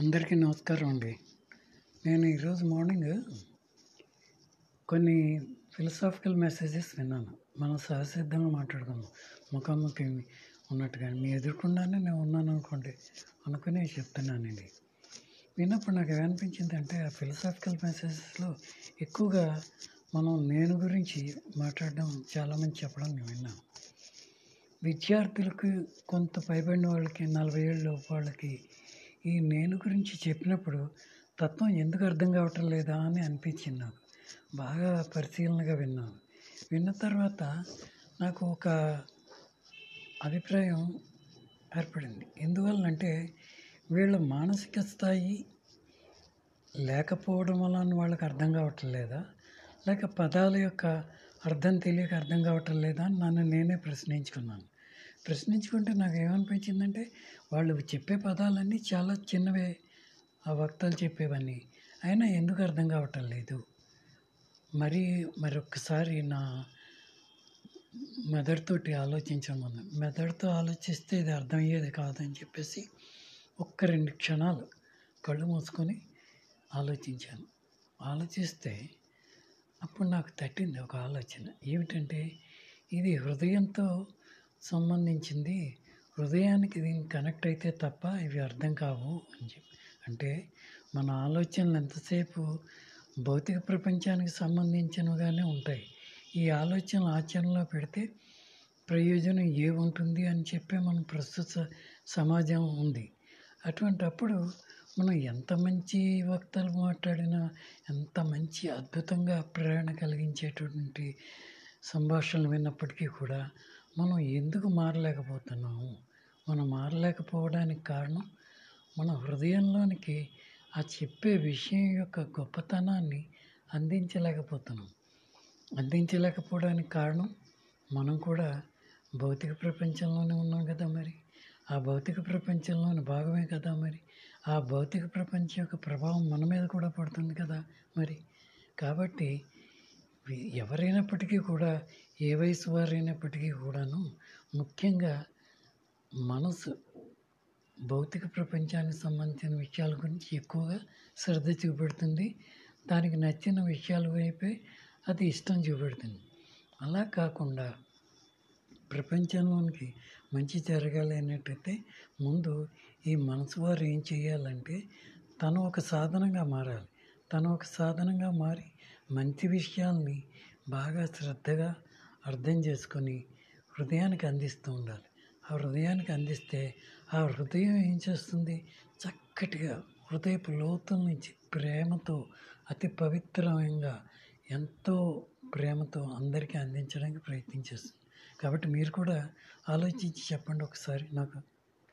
అందరికీ నమస్కారం అండి. నేను ఈరోజు మార్నింగ్ కొన్ని ఫిలసాఫికల్ మెసేజెస్ విన్నాను. మనం సహసిద్ధంగా మాట్లాడుకుందాం. ముఖాముఖి ఉన్నట్టుగా. మీ ఎదుర్కొండానే నేను ఉన్నాను అనుకోండి అనుకుని చెప్తున్నానండి. విన్నప్పుడు నాకు ఏమనిపించింది అంటే ఆ ఫిలసాఫికల్ మెసేజెస్లో ఎక్కువగా మనం నేను గురించి మాట్లాడడం చాలామంది చెప్పడం నేను విన్నాను. విద్యార్థులకు కొంత పైబడిన వాళ్ళకి నలభై ఏళ్ళ వాళ్ళకి ఈ నేను గురించి చెప్పినప్పుడు తత్వం ఎందుకు అర్థం కావటం లేదా అని అనిపించింది నాకు. బాగా పరిశీలనగా విన్నాను. విన్న తర్వాత నాకు ఒక అభిప్రాయం ఏర్పడింది. ఎందువల్లంటే వీళ్ళ మానసిక స్థాయి లేకపోవడం వలన వాళ్ళకి అర్థం కావటం లేదా లేక పదాల యొక్క అర్థం తెలియక అర్థం కావటం లేదా అని నన్ను నేనే ప్రశ్నించుకున్నాను. ప్రశ్నించుకుంటే నాకు ఏమనిపించిందంటే వాళ్ళు చెప్పే పదాలన్నీ చాలా చిన్నవే ఆ వక్తలు చెప్పేవన్నీ. అయినా ఎందుకు అర్థం కావటం లేదు. మరి మరొకసారి నా మెదడుతోటి ఆలోచించమని మెదడుతో ఆలోచిస్తే ఇది అర్థమయ్యేది కాదని చెప్పేసి ఒక్క రెండు క్షణాలు కళ్ళు మూసుకొని ఆలోచించాను. ఆలోచిస్తే అప్పుడు నాకు తట్టింది ఒక ఆలోచన. ఏమిటంటే ఇది హృదయంతో సంబంధించింది. హృదయానికి దీనికి కనెక్ట్ అయితే తప్ప ఇవి అర్థం కావు అని చెప్పి. అంటే మన ఆలోచనలు ఎంతసేపు భౌతిక ప్రపంచానికి సంబంధించినవిగానే ఉంటాయి. ఈ ఆలోచనలు ఆచరణలో పెడితే ప్రయోజనం ఏముంటుంది అని చెప్పే మన ప్రస్తుత సమాజం ఉంది. అటువంటి అప్పుడు మనం ఎంత మంచి వక్తలు మాట్లాడినా ఎంత మంచి అద్భుతంగా ప్రేరణ కలిగించేటటువంటి సంభాషణలు విన్నప్పటికీ కూడా మనం ఎందుకు మారలేకపోతున్నాము? మనం మారలేకపోవడానికి కారణం మన హృదయంలోనికి ఆ చెప్పే విషయం యొక్క గొప్పతనాన్ని అందించలేకపోతున్నాం. అందించలేకపోవడానికి కారణం మనం కూడా భౌతిక ప్రపంచంలోనే ఉన్నాం కదా మరి. ఆ భౌతిక ప్రపంచంలోని భాగమే కదా మరి. ఆ భౌతిక ప్రపంచం యొక్క ప్రభావం మన మీద కూడా పడుతుంది కదా మరి. కాబట్టి ఎవరైనప్పటికీ కూడా ఏ వయసు వారైనప్పటికీ కూడాను ముఖ్యంగా మనసు భౌతిక ప్రపంచానికి సంబంధించిన విషయాల గురించి ఎక్కువగా శ్రద్ధ చూపెడుతుంది. దానికి నచ్చిన విషయాల వైపే అది ఇష్టం చూపెడుతుంది. అలా కాకుండా ప్రపంచంలోనికి మంచి జరగాలి అన్నట్టయితే ముందు ఈ మనసు వారు ఏం చేయాలంటే తను ఒక సాధనంగా మారాలి. తను ఒక సాధనంగా మారి మంచి విషయాల్ని బాగా శ్రద్ధగా అర్థం చేసుకొని హృదయానికి అందిస్తూ ఉండాలి. ఆ హృదయానికి అందిస్తే ఆ హృదయం ఏం చేస్తుంది? చక్కటిగా హృదయపు లోతుల నుంచి ప్రేమతో అతి పవిత్రంగా ఎంతో ప్రేమతో అందరికీ అందించడానికి ప్రయత్నం చేస్తుంది కాబట్టి మీరు కూడా ఆలోచించి చెప్పండి ఒకసారి నాకు.